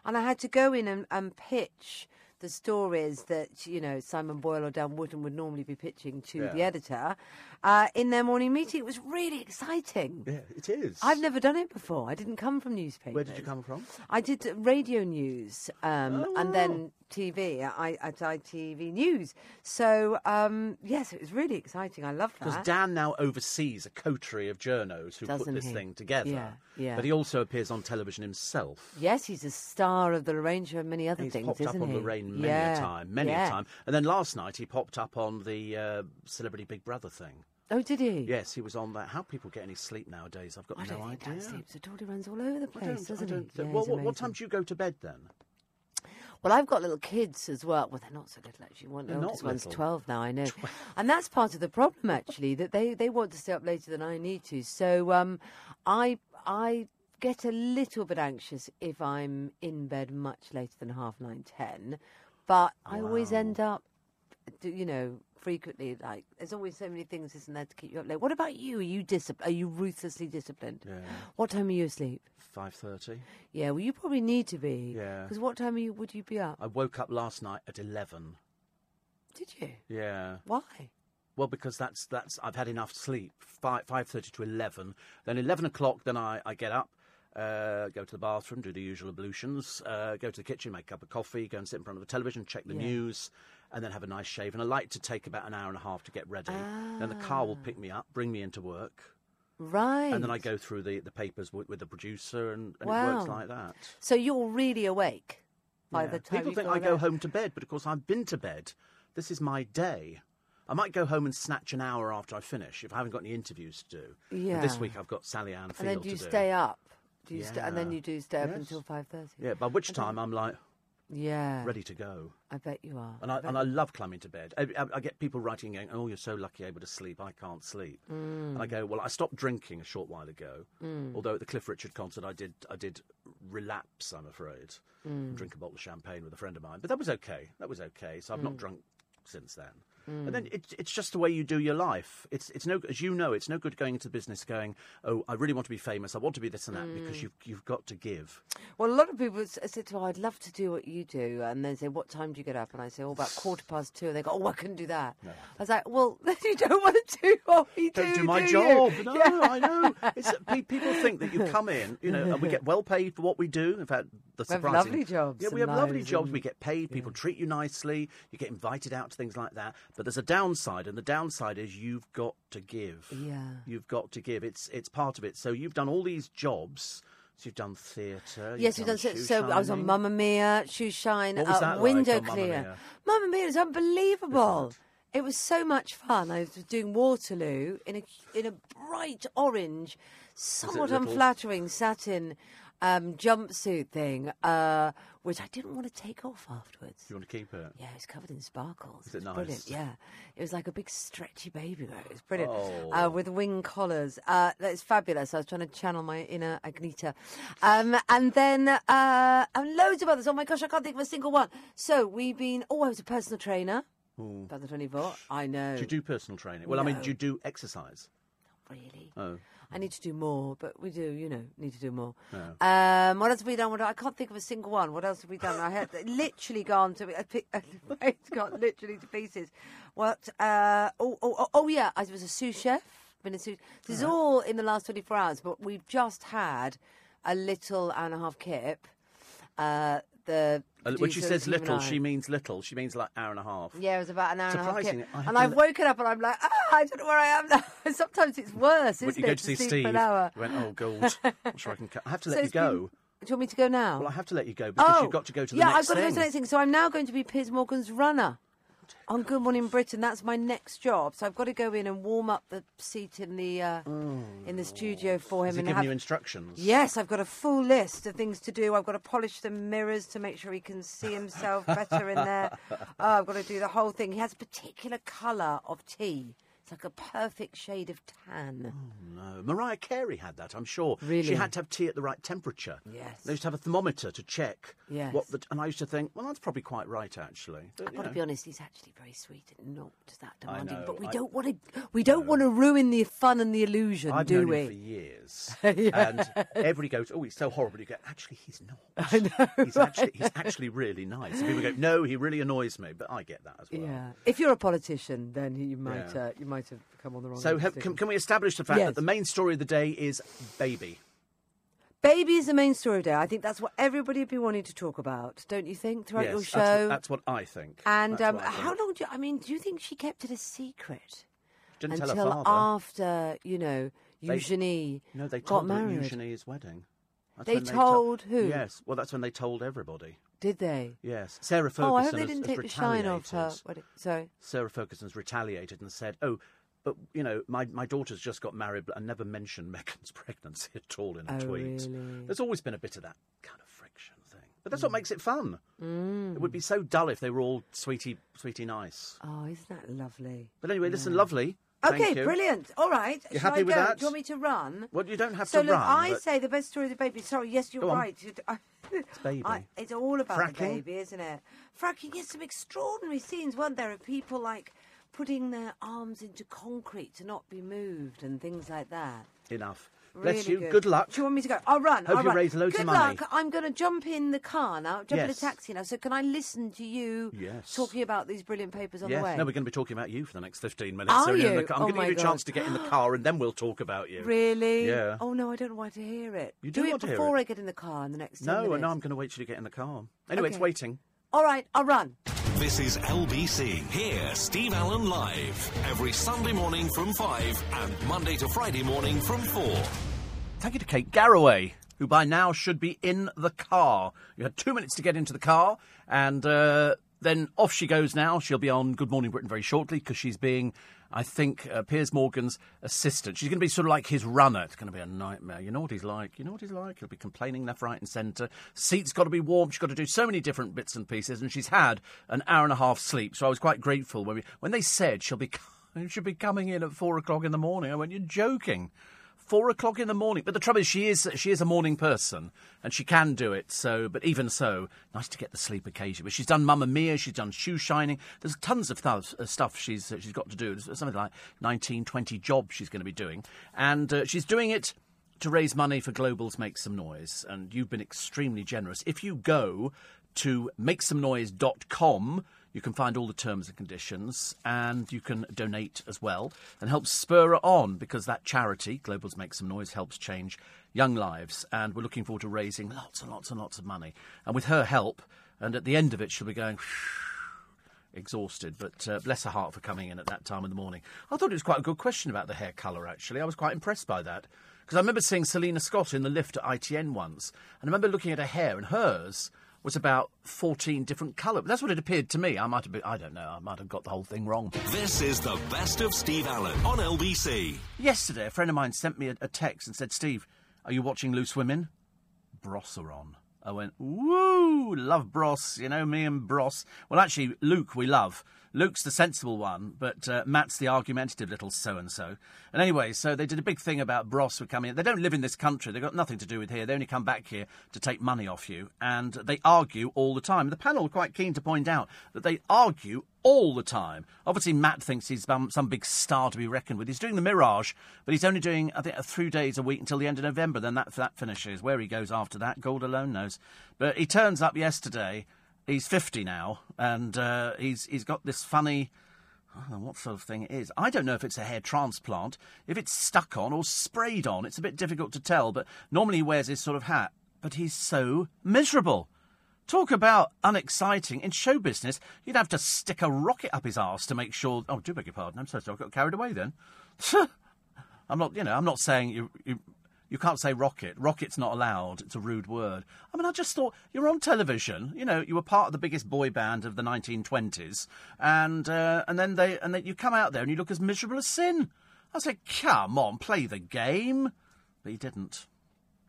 and I had to go in and, and pitch the stories that you know Simon Boyle or Dan Wootton would normally be pitching to the editor uh, in their morning meeting. It was really exciting. Yeah, it is. I've never done it before. I didn't come from newspapers. Where did you come from? I did radio news um, Oh, and then TV at, I, at ITV News. So, um, yes, it was really exciting. I love that. Because. Dan now oversees a coterie of journos who put Doesn't this he? thing together. Yeah, yeah. But he also appears on television himself. yes, he's a star of the Lorraine Show and many other He's things, popped up on he? Lorraine many yeah. a time, many yeah. a time. And then last night he popped up on the uh, Celebrity Big Brother thing. Oh, did he? Yes, he was on that. How people get any sleep nowadays, I've got I no idea. Dan sleeps at all. He runs all over the place, doesn't he? Yeah, well, what, what time do you go to bed then? Well, I've got little kids as well. Well, they're not so little actually. One, They're oldest one's twelve now. I know, [LAUGHS] and that's part of the problem actually that they they want to stay up later than I need to. So um, I I get a little bit anxious if I'm in bed much later than half nine ten, but I always end up, you know. Frequently, like there's always so many things, isn't there, to keep you up late? What about you? Are you disciplined? Are you ruthlessly disciplined? Yeah. What time are you asleep? Five thirty. Yeah, well, you probably need to be. Yeah. Because what time are you, would you be up? I woke up last night at eleven. Did you? Yeah. Why? Well, because that's that's I've had enough sleep. Five five thirty to eleven. Then eleven o'clock. Then I, I get up, uh, go to the bathroom, do the usual ablutions, uh, go to the kitchen, make a cup of coffee, go and sit in front of the television, check the Yeah. news, and then have a nice shave. And I like to take about an hour and a half to get ready. Then the car will ah. pick me up, bring me into work, Right. and then I go through the, the papers with, with the producer, and, and it works like that. So you're really awake by Yeah. the time People think I go home to bed, but of course I've been to bed. This is my day. I might go home and snatch an hour after I finish if I haven't got any interviews to do. But this week I've got Sally Ann Field And then do you to do. stay up? Do you sta- and then you do stay up Yes. until five thirty? Yeah, by which time I'm like, Yeah. ready to go. I bet you are. And I, bet and I love climbing to bed. I, I, I get people writing, going, "Oh, you're so lucky, able to sleep. I can't sleep." And I mm. go, "Well, I stopped drinking a short while ago. Mm. Although at the Cliff Richard concert, I did, I did relapse. I'm afraid, and drink a bottle of champagne with a friend of mine. But that was okay. That was okay. So I've not drunk since then. And then it's it's just the way you do your life. It's it's no as you know it's no good going into business going oh I really want to be famous I want to be this and that because mm. you've you've got to give. Well, a lot of people say to me, I'd love to do what you do. And they say, What time do you get up? And I say, Oh, about quarter past two. And they go, Oh, I couldn't do that. I was like, Well, [LAUGHS] then you don't want to do what we don't do. do my you?" job. No, [LAUGHS] Yeah. I know. It's, uh, people think that you come in, you know, and we get well paid for what we do. In fact, the We have lovely jobs Yeah, we have lovely jobs. and- We get paid. People treat you nicely. You get invited out to things like that. But there's a downside, and the downside is you've got to give. Yeah. you've got to give. It's it's part of it. So you've done all these jobs. So you've done theatre. Yes, we've done so. So I was on Mamma Mia, Shoe Shine, What was uh, like Window on Mamma Clear. Mia? Mamma Mia is unbelievable. It was so much fun. I was doing Waterloo in a in a bright orange, somewhat unflattering satin um, jumpsuit thing, uh, which I didn't want to take off afterwards. You want to keep it? Yeah, it was covered in sparkles. Is it was Brilliant. Yeah, it was like a big stretchy baby grow. It was brilliant. Oh. Uh, with wing collars. Uh, that's fabulous. I was trying to channel my inner Agnetha. Um, and then uh, and loads of others. Oh my gosh, I can't think of a single one. So we've been. Oh, I was a personal trainer. About the 24. I know. Do you do personal training? Well, I mean, No. do you do exercise? Not really? Oh. I need to do more, but we do, you know, need to do more. Um, what else have we done? What, I can't think of a single one. What else have we done? I had [LAUGHS] literally gone to, it's [LAUGHS] got literally to pieces. What? Uh, oh, oh, oh, oh, yeah, I was a sous chef. Been a sous. This is all in the last 24 hours, but we've just had a little hour and a half kip. Uh, the Uh, when she says little, she means little. She means like hour and a half. yeah, it was about an hour and a half. Surprising, kip. I have And I've woken up and I'm like, ah, I don't know where I am now. [LAUGHS] Sometimes it's worse, When isn't you go it? to see Steve, for an hour. you went, oh, God, [LAUGHS] I'm sure I can. Cut. I have to So let you it's been- go. Do you want me to go now? Well, I have to let you go because you've got to go to the yeah, next I've got to go to the next thing. So I'm now going to be Piers Morgan's runner on Good Morning Britain. That's my next job. So I've got to go in and warm up the seat in the uh, in the studio for him. Has he and given have... you instructions? Yes, I've got a full list of things to do. I've got to polish the mirrors to make sure he can see himself better in there. [LAUGHS] Oh, I've got to do the whole thing. He has a particular colour of tea. It's like a perfect shade of tan. No. Mariah Carey had that, I'm sure. Really? She had to have tea at the right temperature. Yes. They used to have a thermometer to check. Yes. What the, and I used to think, well, that's probably quite right, actually. But, I've got to be honest, he's actually very sweet and not that demanding. know, but we I- don't want to. We don't want to ruin the fun and the illusion, I've do known we? him for years, [LAUGHS] and everybody goes, "Oh, he's so horrible." You go, "Actually, he's not. [LAUGHS] I know, he's actually he's actually really nice." And people go, "No, he really annoys me," but I get that as well. Yeah. If you're a politician, then you might Yeah. uh, you might have come on the wrong. So, have, can, can we establish the fact Yes. that the main story of the day is baby? baby is the main story of the day. I think that's what everybody would be wanting to talk about, don't you think? Throughout yes, your that's show. what, that's what I think. and um, I how long do you, I mean? Do you think she kept it a secret Didn't tell until after you know Eugenie? They- no, they got told married? Eugenie's wedding. That's They told who? Yes, well, that's when they told everybody. Did they? Yes, Sarah Ferguson oh, I hope they didn't has take the shine off her. wedding. Sorry. Sarah Ferguson's retaliated and said, "Oh, but you know, my, my daughter's just got married and never mentioned [LAUGHS] Meghan's pregnancy at all in a Oh, tweet." really? Mm. There's always been a bit of that kind of friction thing, but that's what makes it fun. It would be so dull if they were all sweetie, sweetie nice. Oh, isn't that lovely? But anyway, listen, lovely. Okay, brilliant. All right. You happy I with go? that? Do you want me to run? Well, you don't have so to look, run. I but say the best story of the baby. Sorry, yes, you're right. [LAUGHS] It's baby. it's all about the baby, isn't it? Fracking. Yes, some extraordinary scenes, weren't there? Of people like putting their arms into concrete to not be moved and things like that. enough. Bless Really you. Good. luck. Do you want me to go? I'll run. Hope I'll you run. raise loads Good of money. Good luck. I'm going to jump in the car now. Jump in a taxi now. So can I listen to you Yes. talking about these brilliant papers on Yes. the way? No, we're going to be talking about you for the next 15 minutes. Are so the. I'm Oh going to give you a chance to get in the [GASPS] car and then we'll talk about you. Really? Yeah. Oh no, I don't want to hear it. You do it want to hear before it. I get in the car in the next. 10 No, minutes. no, I'm going to wait till you get in the car. Anyway, it's waiting. All right, I'll run. This is LBC. Here, Steve Allen live every Sunday morning from 5 and Monday to Friday morning from 4. Thank you to Kate Garraway, who by now should be in the car. You had two minutes to get into the car, and uh, then off she goes now. She'll be on Good Morning Britain very shortly because she's being I think uh, Piers Morgan's assistant. She's going to be sort of like his runner. It's going to be a nightmare. You know what he's like. You know what he's like. He'll be complaining left, right, and centre. Seat's got to be warm. She's got to do so many different bits and pieces, and she's had an hour and a half sleep. So I was quite grateful when we, when they said she'll be [LAUGHS] she'll be coming in at four o'clock in the morning. I went, "You're joking." Four o'clock in the morning. But the trouble is, she is she is a morning person, and she can do it. So, but even so, nice to get the sleep occasionally. But she's done Mamma Mia, she's done Shoe Shining. There's tons of th- uh, stuff she's uh, she's got to do. There's something like 19, 20 jobs she's going to be doing, and uh, she's doing it to raise money for Globals Make Some Noise. And you've been extremely generous. If you go to makesomenoise.com you can find all the terms and conditions and you can donate as well and help spur it on because that charity, Globals Make Some Noise, helps change young lives. And we're looking forward to raising lots and lots and lots of money. And with her help, and at the end of it, she'll be going exhausted. But uh, bless her heart for coming in at that time in the morning. I thought it was quite a good question about the hair colour, actually. I was quite impressed by that. Because I remember seeing Selina Scott in the lift at ITN once, and I remember looking at her hair, and hers was about 14 different colours. That's what it appeared to me. I might have been, I don't know, I might have got the whole thing wrong. This is the best of Steve Allen on LBC. Yesterday, a friend of mine sent me a, a text and said, Steve, are you watching Loose Women? Bros are on. I went, woo, love Bros, you know, me and Bros. Well, actually, Luke we love. Luke's the sensible one, but uh, Matt's the argumentative little so and so. And anyway, so they did a big thing about Bros were coming. They don't live in this country. They've got nothing to do with here. They only come back here to take money off you, and they argue all the time. The panel are quite keen to point out that they argue all the time. Obviously, Matt thinks he's some big star to be reckoned with. He's doing the Mirage, but he's only doing, I think, three days a week until the end of November. Then that, that finishes. Where he goes after that, God alone knows. But he turns up yesterday he's 50 now, and uh, he's he's got this funny. I don't know what sort of thing it is. I don't know if it's a hair transplant, if it's stuck on or sprayed on. It's a bit difficult to tell, but normally he wears this sort of hat. But he's so miserable. Talk about unexciting. In show business, you'd have to stick a rocket up his arse to make sure. Oh, do beg your pardon. I'm so sorry. I got carried away then. [LAUGHS] I'm not, you know, I'm not saying you, you you can't say rocket. Rocket's not allowed. It's a rude word. I mean, I just thought you're on television. You know, you were part of the biggest boy band of the 1920s, and uh, and then they and then you come out there and you look as miserable as sin. I said, come on, play the game. But he didn't.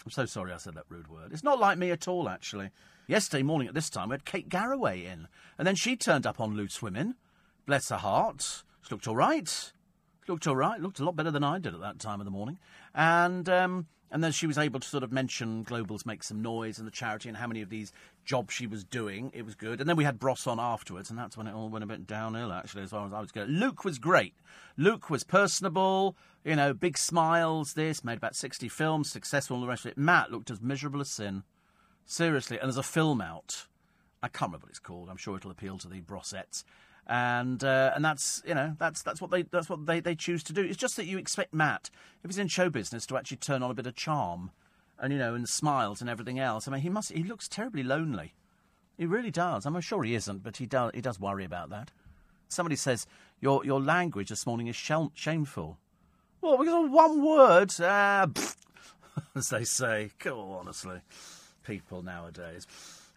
I'm so sorry I said that rude word. It's not like me at all, actually. Yesterday morning at this time, we had Kate Garraway in, and then she turned up on Loose Women. Bless her heart. She looked all right. Looked all right. Looked a lot better than I did at that time of the morning. And um, and then she was able to sort of mention Globals Make Some Noise and the charity and how many of these jobs she was doing. It was good. And then we had Bros on afterwards, and that's when it all went a bit downhill, actually, as far as I was going. Luke was great. Luke was personable, you know, big smiles, this, made about 60 films, successful, and the rest of it. Matt looked as miserable as sin. Seriously. And there's a film out. I can't remember what it's called. I'm sure it'll appeal to the Brosettes and uh, and that's you know that's that's what they that's what they, they choose to do. It's just that you expect Matt, if he's in show business, to actually turn on a bit of charm, and you know, and smiles and everything else. I mean, he must he looks terribly lonely. He really does. I'm sure he isn't, but he does he does worry about that. Somebody says your your language this morning is shameful. Well, because of one word, uh, [LAUGHS] as they say. Oh, honestly, people nowadays.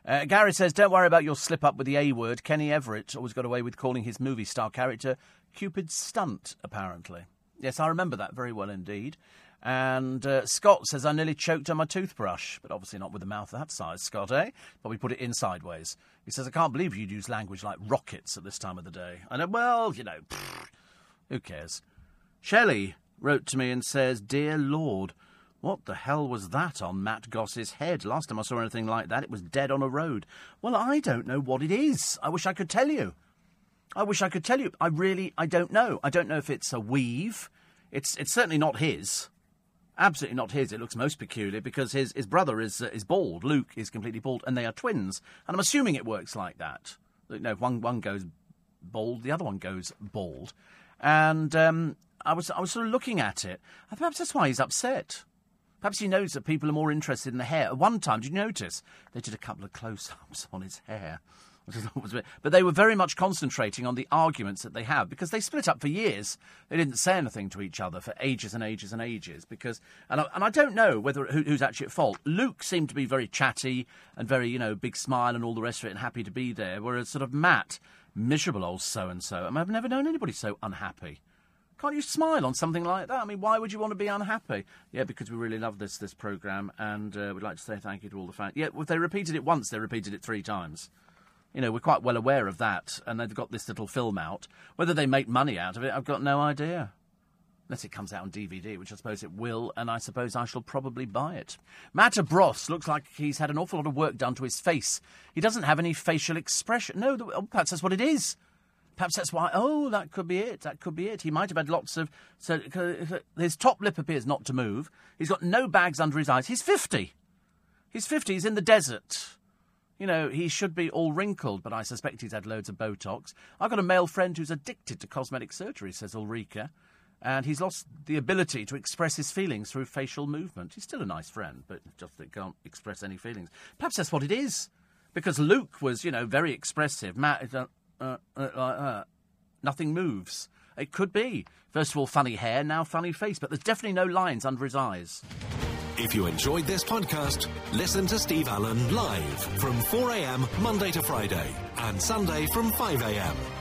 Uh, Gary says, Don't worry about your slip up with the A word. Kenny Everett always got away with calling his movie star character Cupid's Stunt, apparently. Yes, I remember that very well indeed. And uh, Scott says, I nearly choked on my toothbrush, but obviously not with a mouth that size, Scott, eh? But we put it in sideways. He says, I can't believe you'd use language like rockets at this time of the day. I know, well, you know, pfft, who cares? Shelley wrote to me and says, Dear Lord, what the hell was that on Matt Goss's head? Last time I saw anything like that, it was dead on a road. Well, I don't know what it is. I wish I could tell you. I wish I could tell you. I really, I don't know. I don't know if it's a weave. It's, it's certainly not his. Absolutely not his. It looks most peculiar because his, his brother is, uh, is bald. Luke is completely bald, and they are twins. And I'm assuming it works like that. You know, if one, one goes bald, the other one goes bald. And um, I, was, I was sort of looking at it. Perhaps that's why he's upset. Perhaps he knows that people are more interested in the hair. At one time, did you notice they did a couple of close-ups [LAUGHS] on his hair? But they were very much concentrating on the arguments that they have because they split up for years. They didn't say anything to each other for ages and ages and ages. Because and I, and I don't know whether who, who's actually at fault. Luke seemed to be very chatty and very you know big smile and all the rest of it and happy to be there, whereas sort of Matt, miserable old so and so. I've never known anybody so unhappy. Can't you smile on something like that? I mean, why would you want to be unhappy? Yeah, because we really love this this program, and uh, we'd like to say thank you to all the fans. Yeah, if they repeated it once, they repeated it three times. You know, we're quite well aware of that, and they've got this little film out. Whether they make money out of it, I've got no idea. Unless it comes out on DVD, which I suppose it will, and I suppose I shall probably buy it. Matt Bros looks like he's had an awful lot of work done to his face. He doesn't have any facial expression. No, oh, perhaps that's what it is. Perhaps that's why. Oh, that could be it. That could be it. He might have had lots of. So his top lip appears not to move. He's got no bags under his eyes. He's fifty. He's fifty. He's in the desert. You know, he should be all wrinkled, but I suspect he's had loads of Botox. I've got a male friend who's addicted to cosmetic surgery, says Ulrika, and he's lost the ability to express his feelings through facial movement. He's still a nice friend, but just that can't express any feelings. Perhaps that's what it is. Because Luke was, you know, very expressive. Matt, uh, uh, uh, uh, uh, nothing moves. It could be. First of all, funny hair, now funny face, but there's definitely no lines under his eyes. If you enjoyed this podcast, listen to Steve Allen live from 4am Monday to Friday and Sunday from 5am